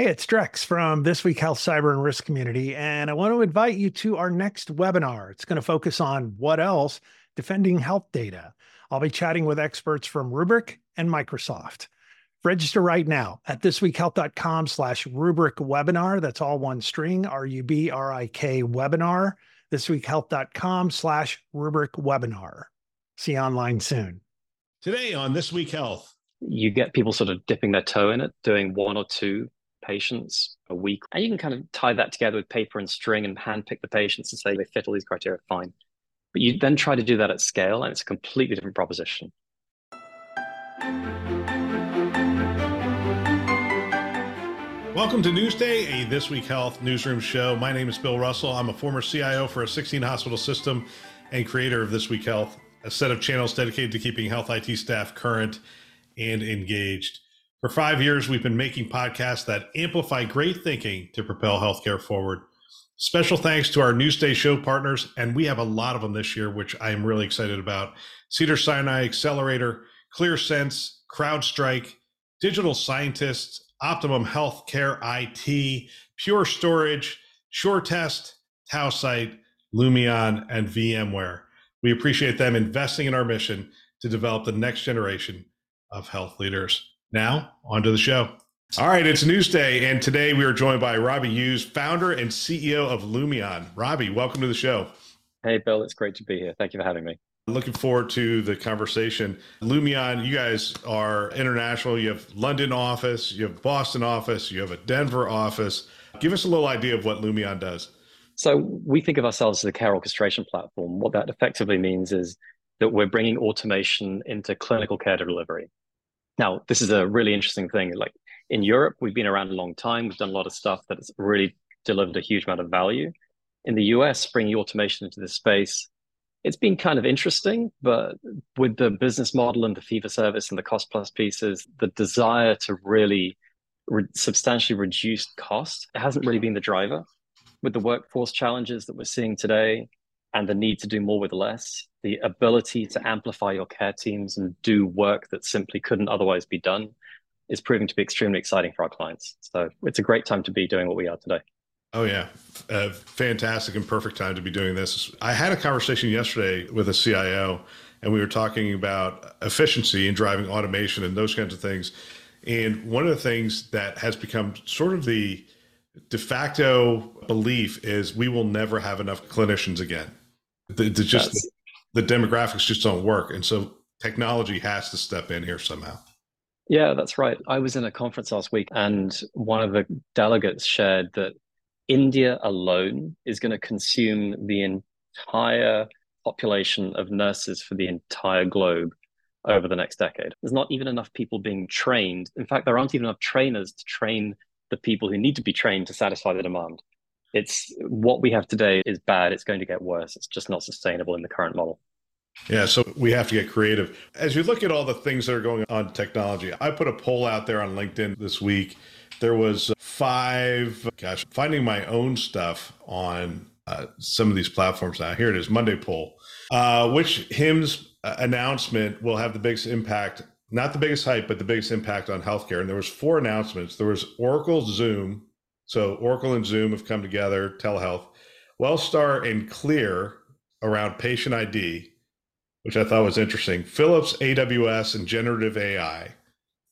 Hey, it's Drex from This Week Health Cyber and Risk Community, and I want to invite you to our next webinar. It's going to focus on what else defending health data. I'll be chatting with experts from Rubrik and Microsoft. Register right now at thisweekhealth.com slash Rubrik webinar. That's all one string, R-U-B-R-I-K webinar, thisweekhealth.com slash Rubrik webinar. See you online soon. Today on This Week Health. You get people sort of dipping their toe in it, doing one or two patients a week. And you can kind of tie that together with paper and string and handpick the patients and say they fit all these criteria, fine. But you then try to do that at scale, and it's a completely different proposition. Welcome to Newsday, a This Week Health newsroom show. My name is Bill Russell. I'm a former CIO for a 16 hospital system and creator of This Week Health, a set of channels dedicated to keeping health IT staff current and engaged. For five years, we've been making podcasts that amplify great thinking to propel healthcare forward. Special thanks to our Newsday show partners, and we have a lot of them this year, which I am really excited about. Cedar Sinai Accelerator, ClearSense, CrowdStrike, Digital Scientists, Optimum Healthcare IT, Pure Storage, SureTest, Tausight, Lumeon, and VMware. We appreciate them investing in our mission to develop the next generation of health leaders. Now, on to the show. All right, it's Newsday, and today we are joined by Robbie Hughes, founder and CEO of Lumeon. Robbie, welcome to the show. Hey, Bill, it's great to be here. Thank you for having me. Looking forward to the conversation. Lumeon, you guys are international. You have London office, you have Boston office, you have a Denver office. Give us a little idea of what Lumeon does. So we think of ourselves as a care orchestration platform. What that effectively means is that we're bringing automation into clinical care delivery. Now, this is a really interesting thing. Like in Europe, we've been around a long time. We've done a lot of stuff that has really delivered a huge amount of value. In the US, bringing automation into this space, it's been kind of interesting, but with the business model and the fee for service and the cost plus pieces, the desire to really re- substantially reduce cost hasn't really been the driver. With the workforce challenges that we're seeing today, and the need to do more with less, the ability to amplify your care teams and do work that simply couldn't otherwise be done is proving to be extremely exciting for our clients. So it's a great time to be doing what we are today. Oh, yeah. Uh, fantastic and perfect time to be doing this. I had a conversation yesterday with a CIO, and we were talking about efficiency and driving automation and those kinds of things. And one of the things that has become sort of the de facto belief is we will never have enough clinicians again. The, the just the, the demographics just don't work, and so technology has to step in here somehow. Yeah, that's right. I was in a conference last week, and one of the delegates shared that India alone is going to consume the entire population of nurses for the entire globe over the next decade. There's not even enough people being trained. In fact, there aren't even enough trainers to train the people who need to be trained to satisfy the demand it's what we have today is bad. It's going to get worse. It's just not sustainable in the current model. Yeah, so we have to get creative. As you look at all the things that are going on technology, I put a poll out there on LinkedIn this week. There was five, gosh, finding my own stuff on uh, some of these platforms now. Here it is, Monday poll. Uh, which HIMSS uh, announcement will have the biggest impact? Not the biggest hype, but the biggest impact on healthcare. And there was four announcements. There was Oracle, Zoom, so Oracle and Zoom have come together, telehealth. Wellstar and Clear around patient ID, which I thought was interesting. Philips, AWS, and generative AI.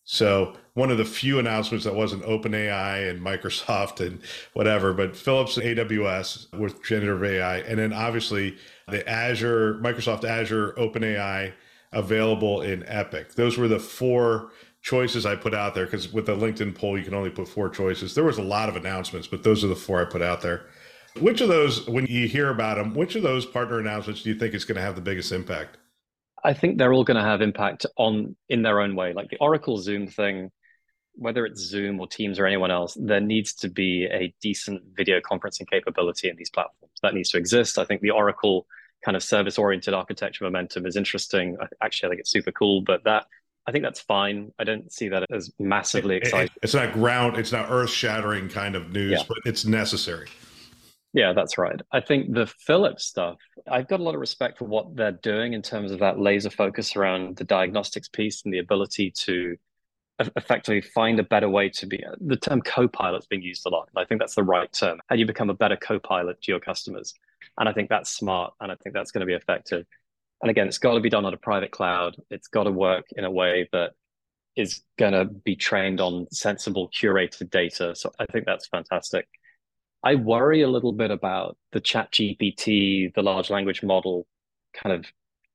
So one of the few announcements that wasn't OpenAI and Microsoft and whatever, but Philips and AWS with generative AI, and then obviously the Azure, Microsoft Azure, OpenAI available in Epic. Those were the four choices I put out there because with the LinkedIn poll, you can only put four choices. There was a lot of announcements, but those are the four I put out there. Which of those, when you hear about them, which of those partner announcements do you think is going to have the biggest impact? I think they're all going to have impact on in their own way. Like the Oracle Zoom thing, whether it's Zoom or Teams or anyone else, there needs to be a decent video conferencing capability in these platforms. That needs to exist. I think the Oracle kind of service oriented architecture momentum is interesting. Actually, I think it's super cool, but that I think that's fine. I don't see that as massively exciting. It's not ground, it's not earth shattering kind of news, yeah. but it's necessary. Yeah, that's right. I think the Philips stuff, I've got a lot of respect for what they're doing in terms of that laser focus around the diagnostics piece and the ability to effectively find a better way to be the term co-pilot is being used a lot and i think that's the right term how do you become a better co-pilot to your customers and i think that's smart and i think that's going to be effective and again it's got to be done on a private cloud it's got to work in a way that is going to be trained on sensible curated data so i think that's fantastic i worry a little bit about the chat gpt the large language model kind of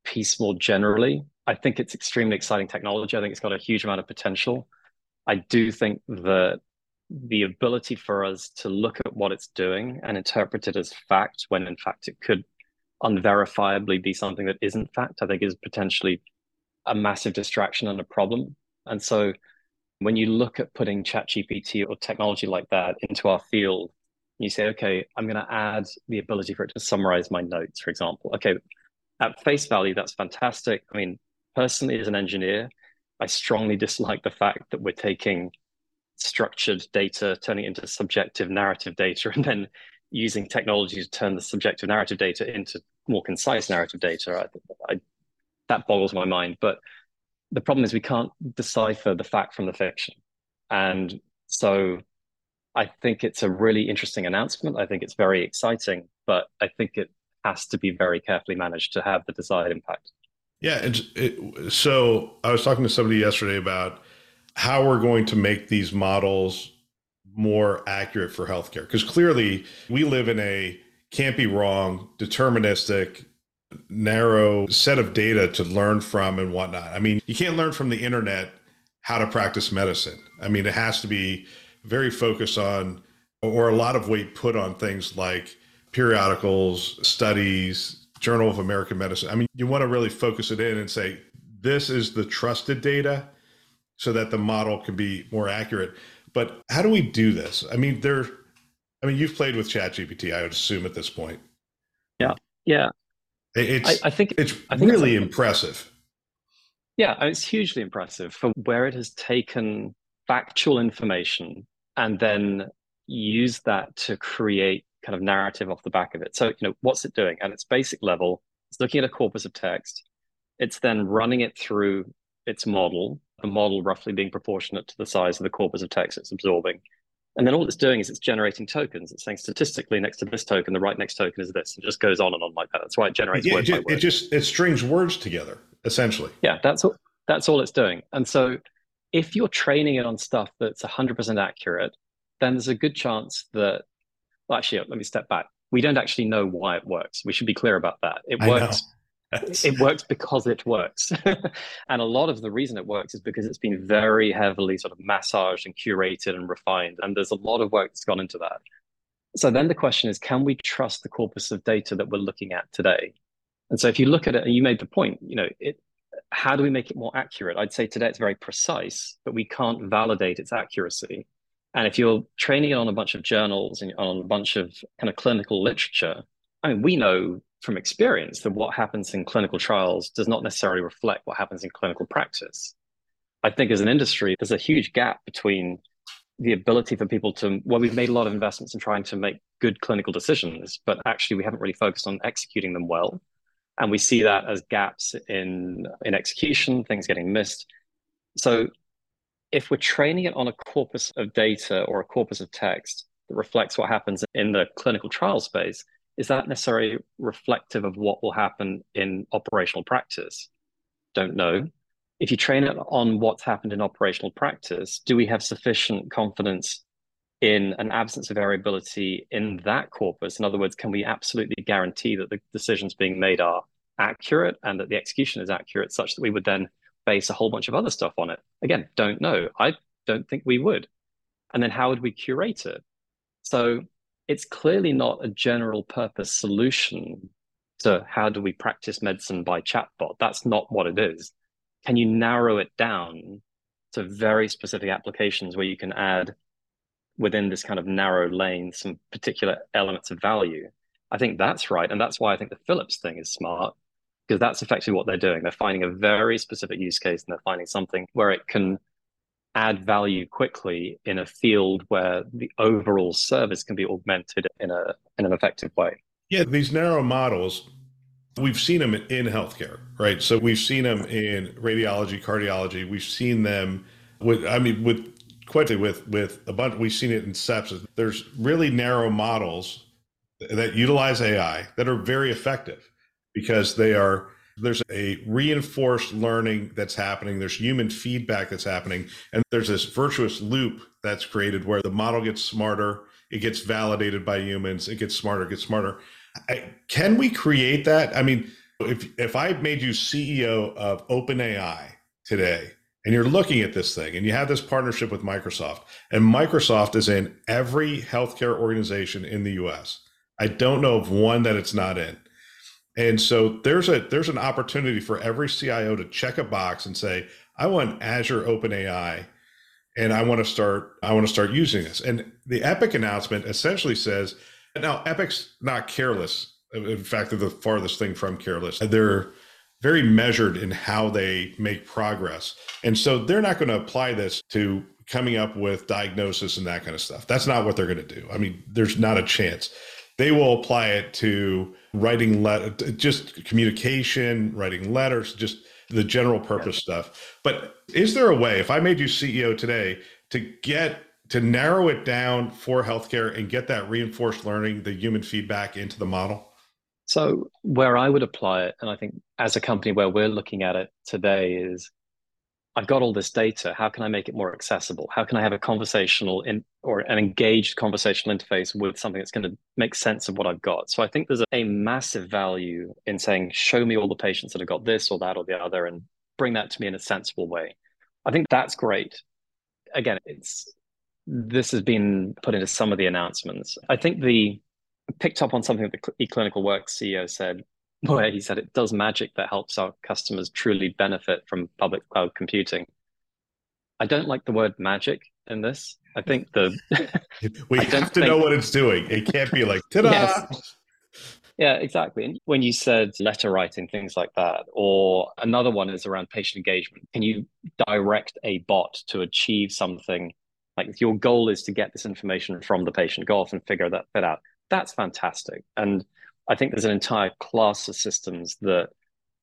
piece more generally I think it's extremely exciting technology. I think it's got a huge amount of potential. I do think that the ability for us to look at what it's doing and interpret it as fact when in fact it could unverifiably be something that isn't fact, I think is potentially a massive distraction and a problem. And so when you look at putting ChatGPT or technology like that into our field, you say, okay, I'm going to add the ability for it to summarize my notes, for example. Okay, at face value, that's fantastic. I mean, personally, as an engineer, I strongly dislike the fact that we're taking structured data, turning it into subjective narrative data, and then using technology to turn the subjective narrative data into more concise narrative data. I, I, that boggles my mind. But the problem is we can't decipher the fact from the fiction. And so I think it's a really interesting announcement. I think it's very exciting, but I think it has to be very carefully managed to have the desired impact. Yeah. It, so I was talking to somebody yesterday about how we're going to make these models more accurate for healthcare. Because clearly we live in a can't be wrong, deterministic, narrow set of data to learn from and whatnot. I mean, you can't learn from the internet how to practice medicine. I mean, it has to be very focused on, or a lot of weight put on things like periodicals, studies, Journal of American Medicine. I mean, you want to really focus it in and say, this is the trusted data so that the model can be more accurate. But how do we do this? I mean, there, I mean, you've played with ChatGPT, I would assume at this point. Yeah. Yeah. It's, I, I think it's I think really it's impressive. Yeah, it's hugely impressive for where it has taken factual information and then use that to create kind of narrative off the back of it. So, you know, what's it doing? At its basic level, it's looking at a corpus of text. It's then running it through its model, the model roughly being proportionate to the size of the corpus of text it's absorbing. And then all it's doing is it's generating tokens. It's saying statistically next to this token, the right next token is this. It just goes on and on like that. That's why it generates yeah, word it, just, it just it strings words together, essentially. Yeah, that's all that's all it's doing. And so if you're training it on stuff that's 100% accurate, then there's a good chance that well, actually, let me step back. We don't actually know why it works. We should be clear about that. It works. It works because it works. and a lot of the reason it works is because it's been very heavily sort of massaged and curated and refined. And there's a lot of work that's gone into that. So then the question is can we trust the corpus of data that we're looking at today? And so if you look at it, and you made the point, you know, it, how do we make it more accurate? I'd say today it's very precise, but we can't validate its accuracy. And if you're training it on a bunch of journals and on a bunch of kind of clinical literature, I mean, we know from experience that what happens in clinical trials does not necessarily reflect what happens in clinical practice. I think as an industry, there's a huge gap between the ability for people to, well, we've made a lot of investments in trying to make good clinical decisions, but actually we haven't really focused on executing them well. And we see that as gaps in, in execution, things getting missed. So if we're training it on a corpus of data or a corpus of text that reflects what happens in the clinical trial space, is that necessarily reflective of what will happen in operational practice? Don't mm-hmm. know. If you train it on what's happened in operational practice, do we have sufficient confidence in an absence of variability in that corpus? In other words, can we absolutely guarantee that the decisions being made are accurate and that the execution is accurate such that we would then base a whole bunch of other stuff on it? Again, don't know. I don't think we would. And then how would we curate it? So it's clearly not a general purpose solution to how do we practice medicine by chatbot. That's not what it is. Can you narrow it down to very specific applications where you can add within this kind of narrow lane some particular elements of value? I think that's right. And that's why I think the Philips thing is smart because that's effectively what they're doing. They're finding a very specific use case and they're finding something where it can add value quickly in a field where the overall service can be augmented in a in an effective way. Yeah, these narrow models, we've seen them in healthcare, right? So we've seen them in radiology, cardiology, we've seen them With I mean, with quickly with with a bunch, we've seen it in sepsis. There's really narrow models that utilize AI that are very effective because they are there's a reinforced learning that's happening there's human feedback that's happening and there's this virtuous loop that's created where the model gets smarter it gets validated by humans it gets smarter it gets smarter. I, can we create that? I mean if if i made you ceo of openai today and you're looking at this thing and you have this partnership with microsoft and microsoft is in every healthcare organization in the us i don't know of one that it's not in and so there's a there's an opportunity for every CIO to check a box and say, I want Azure OpenAI and I want to start I want to start using this. And the Epic announcement essentially says, now Epic's not careless. In fact, they're the farthest thing from careless. They're very measured in how they make progress. And so they're not going to apply this to coming up with diagnosis and that kind of stuff. That's not what they're going to do. I mean, there's not a chance. They will apply it to writing letter, just communication, writing letters, just the general purpose stuff. But is there a way, if I made you CEO today, to get to narrow it down for healthcare and get that reinforced learning, the human feedback into the model? So, where I would apply it, and I think as a company where we're looking at it today, is I've got all this data. How can I make it more accessible? How can I have a conversational in, or an engaged conversational interface with something that's going to make sense of what I've got? So I think there's a, a massive value in saying, show me all the patients that have got this or that or the other, and bring that to me in a sensible way. I think that's great. Again, it's this has been put into some of the announcements. I think the picked up on something that the eClinical Works CEO said where he said it does magic that helps our customers truly benefit from public cloud computing. I don't like the word magic in this. I think the we have to think... know what it's doing. It can't be like ta-da. Yes. Yeah, exactly. And when you said letter writing, things like that, or another one is around patient engagement. Can you direct a bot to achieve something? Like your goal is to get this information from the patient, go off and figure that bit out. That's fantastic. And I think there's an entire class of systems that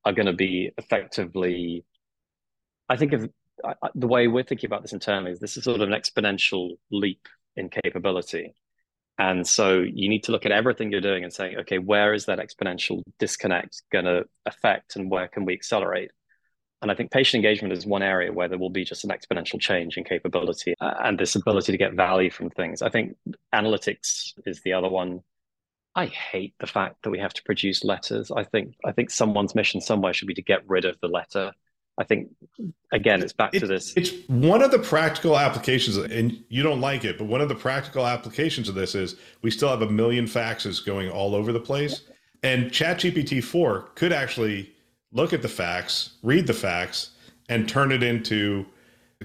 are going to be effectively. I think of the way we're thinking about this internally is this is sort of an exponential leap in capability. And so you need to look at everything you're doing and saying, okay, where is that exponential disconnect going to affect and where can we accelerate? And I think patient engagement is one area where there will be just an exponential change in capability uh, and this ability to get value from things. I think analytics is the other one. I hate the fact that we have to produce letters. I think I think someone's mission somewhere should be to get rid of the letter. I think again, it's back it, to this. It's one of the practical applications, and you don't like it, but one of the practical applications of this is we still have a million faxes going all over the place, and ChatGPT four could actually look at the fax, read the fax, and turn it into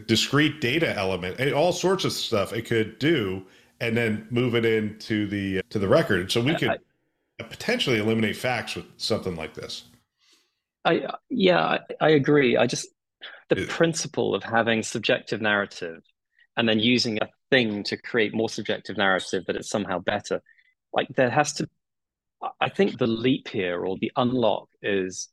discrete data element, and all sorts of stuff it could do and then move it into the uh, to the record. So we could I, potentially eliminate facts with something like this. I yeah, I, I agree. I just the principle of having subjective narrative and then using a thing to create more subjective narrative that it's somehow better. Like there has to I think the leap here or the unlock is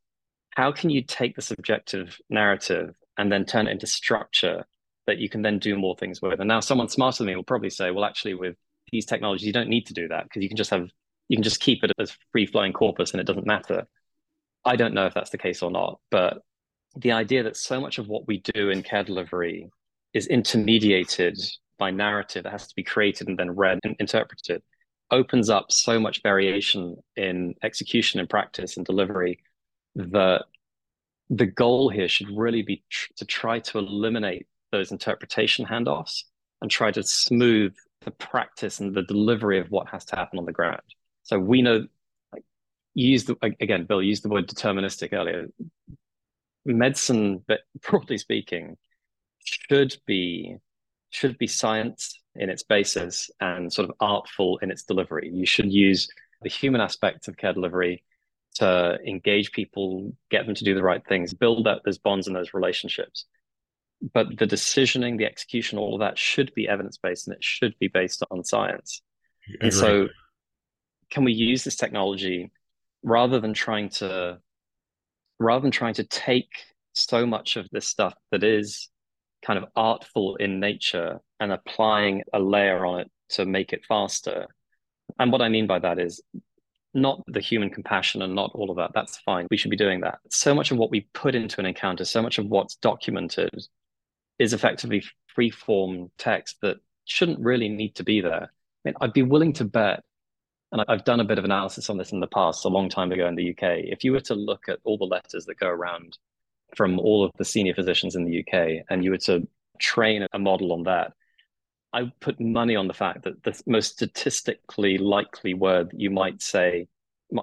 how can you take the subjective narrative and then turn it into structure that you can then do more things with. And now someone smarter than me will probably say, well, actually, with these technologies, you don't need to do that because you can just have you can just keep it as free flowing corpus and it doesn't matter. I don't know if that's the case or not, but the idea that so much of what we do in care delivery is intermediated by narrative that has to be created and then read and interpreted opens up so much variation in execution and practice and delivery that the goal here should really be tr- to try to eliminate those interpretation handoffs and try to smooth the practice and the delivery of what has to happen on the ground. So we know, like, use the again, Bill used the word deterministic earlier. Medicine, but broadly speaking, should be should be science in its basis and sort of artful in its delivery. You should use the human aspect of care delivery to engage people, get them to do the right things, build up those bonds and those relationships but the decisioning, the execution, all of that should be evidence based and it should be based on science. And so, can we use this technology rather than trying to rather than trying to take so much of this stuff that is kind of artful in nature and applying a layer on it to make it faster. And what I mean by that is not the human compassion and not all of that. That's fine. We should be doing that. So much of what we put into an encounter, so much of what's documented is effectively free form text that shouldn't really need to be there. I mean, I'd be willing to bet, and I've done a bit of analysis on this in the past, a long time ago in the UK. If you were to look at all the letters that go around from all of the senior physicians in the UK and you were to train a model on that, I put money on the fact that the most statistically likely word you might say,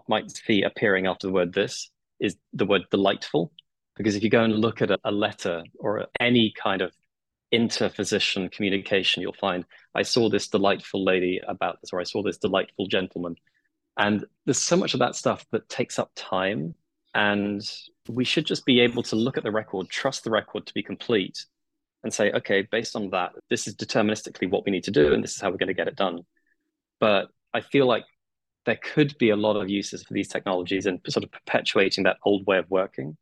might see appearing after the word this is the word delightful. Because if you go and look at a, a letter or any kind of inter-physician communication, you'll find I saw this delightful lady about this, or I saw this delightful gentleman. And there's so much of that stuff that takes up time. And we should just be able to look at the record, trust the record to be complete, and say, okay, based on that, this is deterministically what we need to do, and this is how we're going to get it done. But I feel like there could be a lot of uses for these technologies and sort of perpetuating that old way of working,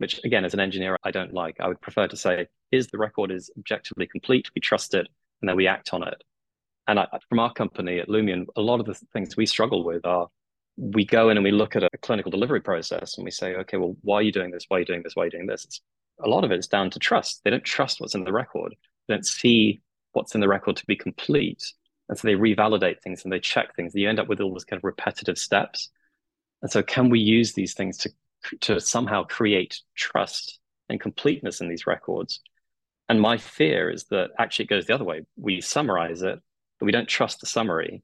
which again, as an engineer, I don't like. I would prefer to say, is the record is objectively complete, we trust it, and then we act on it. And I, from our company at Lumeon, a lot of the things we struggle with are we go in and we look at a clinical delivery process and we say, okay, well, why are you doing this? Why are you doing this? Why are you doing this? It's a lot of it is down to trust. They don't trust what's in the record. They don't see what's in the record to be complete. And so they revalidate things and they check things. You end up with all these kind of repetitive steps. And so can we use these things to to somehow create trust and completeness in these records? And my fear is that actually it goes the other way. We summarize it, but we don't trust the summary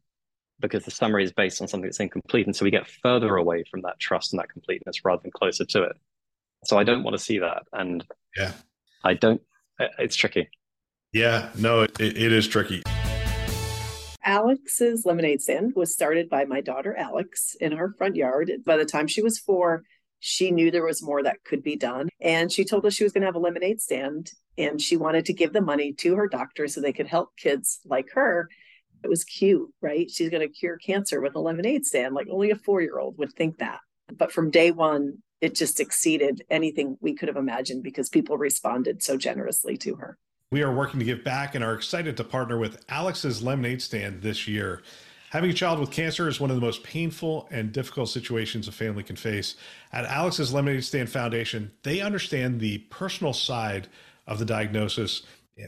because the summary is based on something that's incomplete. And so we get further away from that trust and that completeness rather than closer to it. So I don't want to see that. And yeah, I don't, it's tricky. Yeah, no, it, it is tricky. Alex's lemonade stand was started by my daughter Alex in her front yard. By the time she was four, she knew there was more that could be done. And she told us she was going to have a lemonade stand and she wanted to give the money to her doctor so they could help kids like her. It was cute, right? She's going to cure cancer with a lemonade stand. Like only a four year old would think that. But from day one, it just exceeded anything we could have imagined because people responded so generously to her. We are working to give back and are excited to partner with Alex's Lemonade Stand this year. Having a child with cancer is one of the most painful and difficult situations a family can face. At Alex's Lemonade Stand Foundation, they understand the personal side of the diagnosis,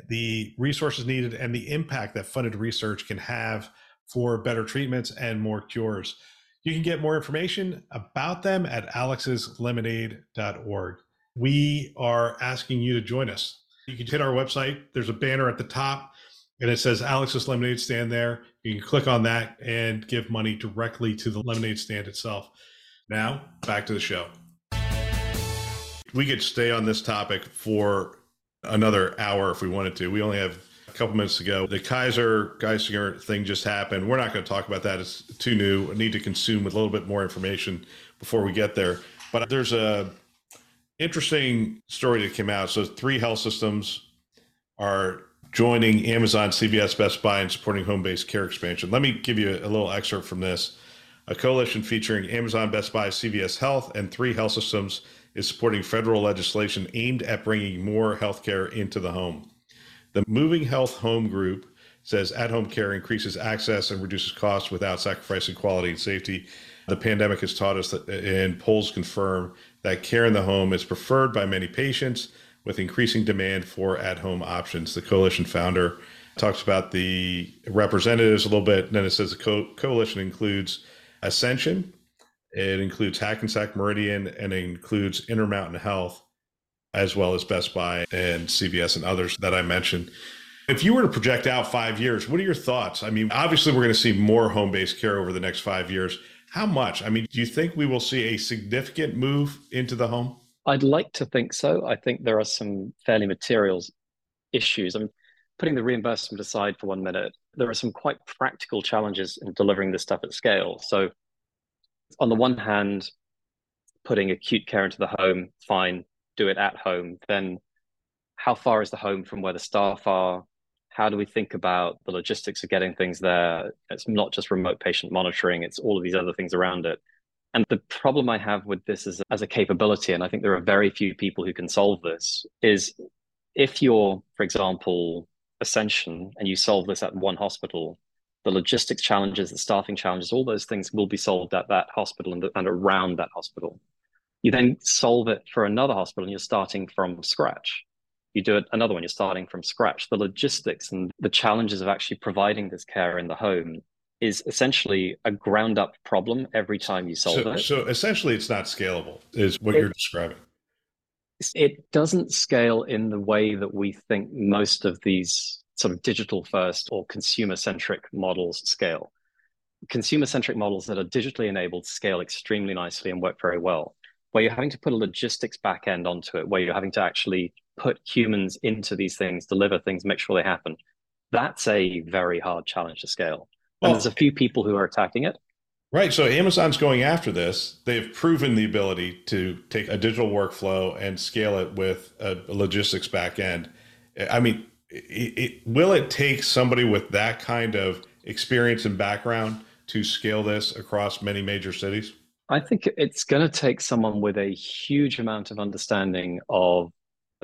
the resources needed, and the impact that funded research can have for better treatments and more cures. You can get more information about them at alexslemonade.org. We are asking you to join us. You can hit our website. There's a banner at the top and it says Alex's Lemonade Stand there. You can click on that and give money directly to the lemonade stand itself. Now, back to the show. We could stay on this topic for another hour if we wanted to. We only have a couple minutes ago. The Kaiser Geisinger thing just happened. We're not going to talk about that. It's too new. I need to consume a little bit more information before we get there. But there's a interesting story that came out. So three health systems are joining Amazon, CVS, Best Buy, and supporting home-based care expansion. Let me give you a little excerpt from this. A coalition featuring Amazon, Best Buy, CVS Health, and three health systems is supporting federal legislation aimed at bringing more healthcare into the home. The Moving Health Home Group says at home care increases access and reduces costs without sacrificing quality and safety. The pandemic has taught us that, and polls confirm that care in the home is preferred by many patients with increasing demand for at home options. The coalition founder talks about the representatives a little bit, and then it says the co- coalition includes Ascension, it includes Hackensack Meridian, and it includes Intermountain Health as well as Best Buy and CVS and others that I mentioned. If you were to project out five years, what are your thoughts? I mean, obviously, we're going to see more home based care over the next five years. How much? I mean, do you think we will see a significant move into the home? I'd like to think so. I think there are some fairly materials issues. I'm putting the reimbursement aside for one minute. There are some quite practical challenges in delivering this stuff at scale. So, on the one hand, putting acute care into the home, fine do it at home, then how far is the home from where the staff are? How do we think about the logistics of getting things there? It's not just remote patient monitoring, it's all of these other things around it. And the problem I have with this is as a capability, and I think there are very few people who can solve this, is if you're, for example, Ascension and you solve this at one hospital, the logistics challenges, the staffing challenges, all those things will be solved at that hospital and, and around that hospital. You then solve it for another hospital and you're starting from scratch. You do it another one, you're starting from scratch. The logistics and the challenges of actually providing this care in the home is essentially a ground up problem every time you solve so, it. So essentially, it's not scalable, is what it, you're describing. It doesn't scale in the way that we think most of these sort of digital first or consumer centric models scale. Consumer centric models that are digitally enabled scale extremely nicely and work very well. Where you're having to put a logistics back end onto it, where you're having to actually put humans into these things, deliver things, make sure they happen. That's a very hard challenge to scale. And oh. there's a few people who are attacking it. Right. So Amazon's going after this. They've proven the ability to take a digital workflow and scale it with a logistics backend. I mean, it, it, will it take somebody with that kind of experience and background to scale this across many major cities? I think it's going to take someone with a huge amount of understanding of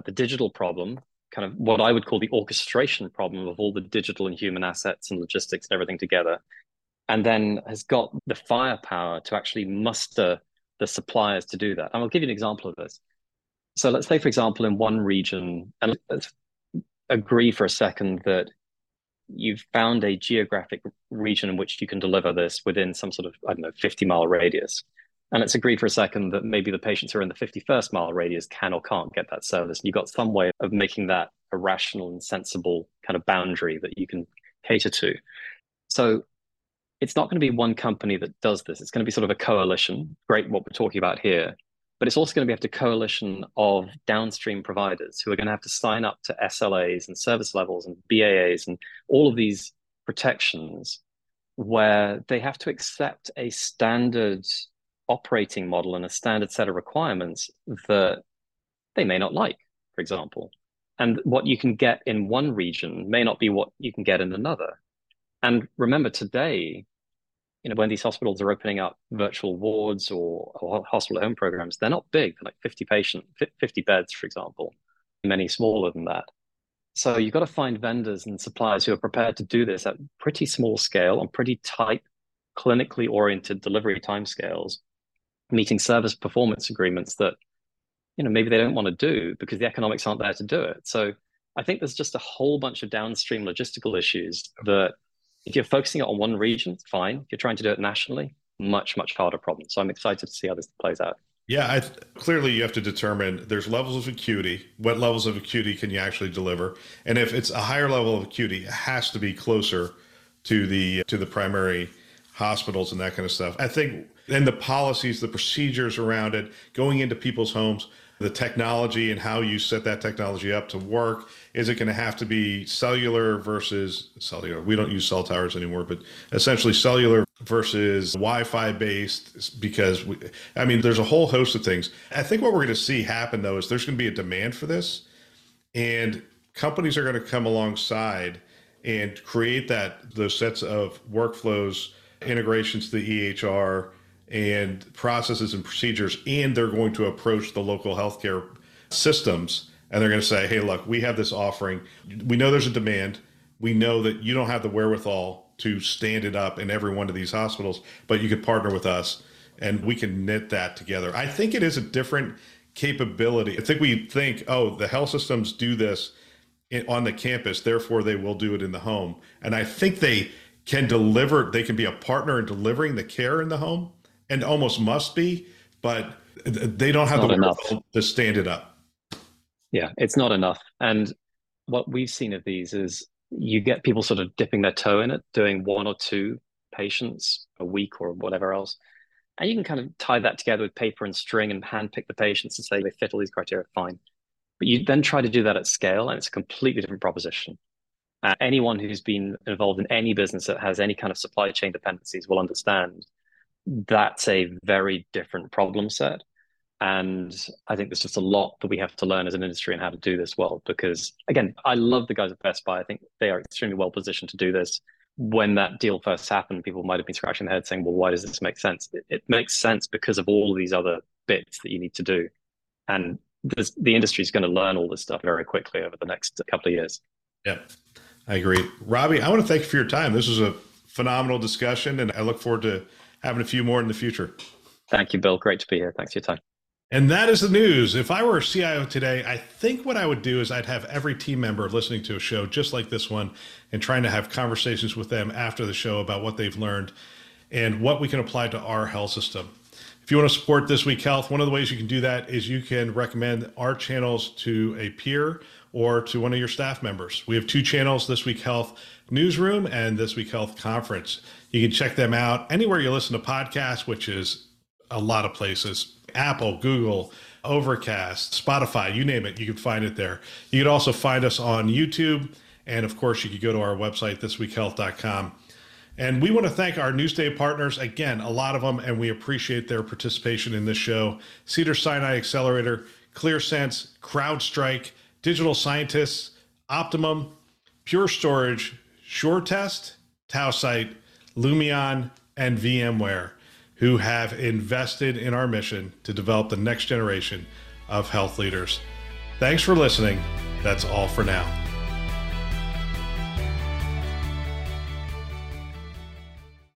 the digital problem, kind of what I would call the orchestration problem of all the digital and human assets and logistics and everything together, and then has got the firepower to actually muster the suppliers to do that. And I'll give you an example of this. So let's say, for example, in one region, and let's agree for a second that you've found a geographic region in which you can deliver this within some sort of, I don't know, 50 mile radius. And it's agreed for a second that maybe the patients who are in the 51st mile radius can or can't get that service. And you've got some way of making that a rational and sensible kind of boundary that you can cater to. So it's not going to be one company that does this. It's going to be sort of a coalition. Great, what we're talking about here but it's also going to be to coalition of downstream providers who are going to have to sign up to SLAs and service levels and BAAs and all of these protections where they have to accept a standard operating model and a standard set of requirements that they may not like, for example. And what you can get in one region may not be what you can get in another. And remember, today, you know, when these hospitals are opening up virtual wards or, or hospital home programs, they're not big. They're like 50 patient, 50 beds, for example, many smaller than that. So you've got to find vendors and suppliers who are prepared to do this at pretty small scale on pretty tight, clinically oriented delivery timescales, meeting service performance agreements that, you know, maybe they don't want to do because the economics aren't there to do it. So I think there's just a whole bunch of downstream logistical issues that if you're focusing on one region, fine. If you're trying to do it nationally, much, much harder problem. So I'm excited to see how this plays out. Yeah, I, clearly you have to determine there's levels of acuity. What levels of acuity can you actually deliver? And if it's a higher level of acuity, it has to be closer to the to the primary hospitals and that kind of stuff. I think and the policies, the procedures around it, going into people's homes, the technology and how you set that technology up to work. Is it going to have to be cellular versus cellular? We don't use cell towers anymore but essentially cellular versus wi-fi based because we, i mean there's a whole host of things. I think what we're going to see happen though is there's going to be a demand for this and companies are going to come alongside and create that those sets of workflows integrations to the ehr and processes and procedures, and they're going to approach the local healthcare systems and they're going to say, hey, look, we have this offering. We know there's a demand. We know that you don't have the wherewithal to stand it up in every one of these hospitals, but you could partner with us and we can knit that together. I think it is a different capability. I think we think, oh, the health systems do this on the campus, therefore they will do it in the home. And I think they can deliver, they can be a partner in delivering the care in the home and almost must be, but they don't have the enough to stand it up. Yeah, it's not enough. And what we've seen of these is you get people sort of dipping their toe in it, doing one or two patients a week or whatever else. And you can kind of tie that together with paper and string and handpick the patients and say they fit all these criteria, fine. But you then try to do that at scale, and it's a completely different proposition. Uh, anyone who's been involved in any business that has any kind of supply chain dependencies will understand that's a very different problem set. And I think there's just a lot that we have to learn as an industry and how to do this well. Because again, I love the guys at Best Buy. I think they are extremely well positioned to do this. When that deal first happened, people might have been scratching their head saying, well, why does this make sense? It, it makes sense because of all of these other bits that you need to do. And this, the industry is going to learn all this stuff very quickly over the next couple of years. Yeah, I agree. Robbie, I want to thank you for your time. This was a phenomenal discussion, and I look forward to having a few more in the future. Thank you, Bill. Great to be here. Thanks for your time. And that is the news. If I were a CIO today, I think what I would do is I'd have every team member listening to a show just like this one and trying to have conversations with them after the show about what they've learned and what we can apply to our health system. If you want to support This Week Health, one of the ways you can do that is you can recommend our channels to a peer or to one of your staff members. We have two channels This Week Health Newsroom and This Week Health Conference. You can check them out anywhere you listen to podcasts, which is a lot of places Apple, Google, Overcast, Spotify, you name it, you can find it there. You can also find us on YouTube. And of course, you can go to our website, thisweekhealth.com. And we want to thank our Newsday partners, again, a lot of them, and we appreciate their participation in this show Cedar Sinai Accelerator, ClearSense, CrowdStrike, Digital Scientists, Optimum, Pure Storage, SureTest, Tausight, Lumeon, and VMware, who have invested in our mission to develop the next generation of health leaders. Thanks for listening. That's all for now.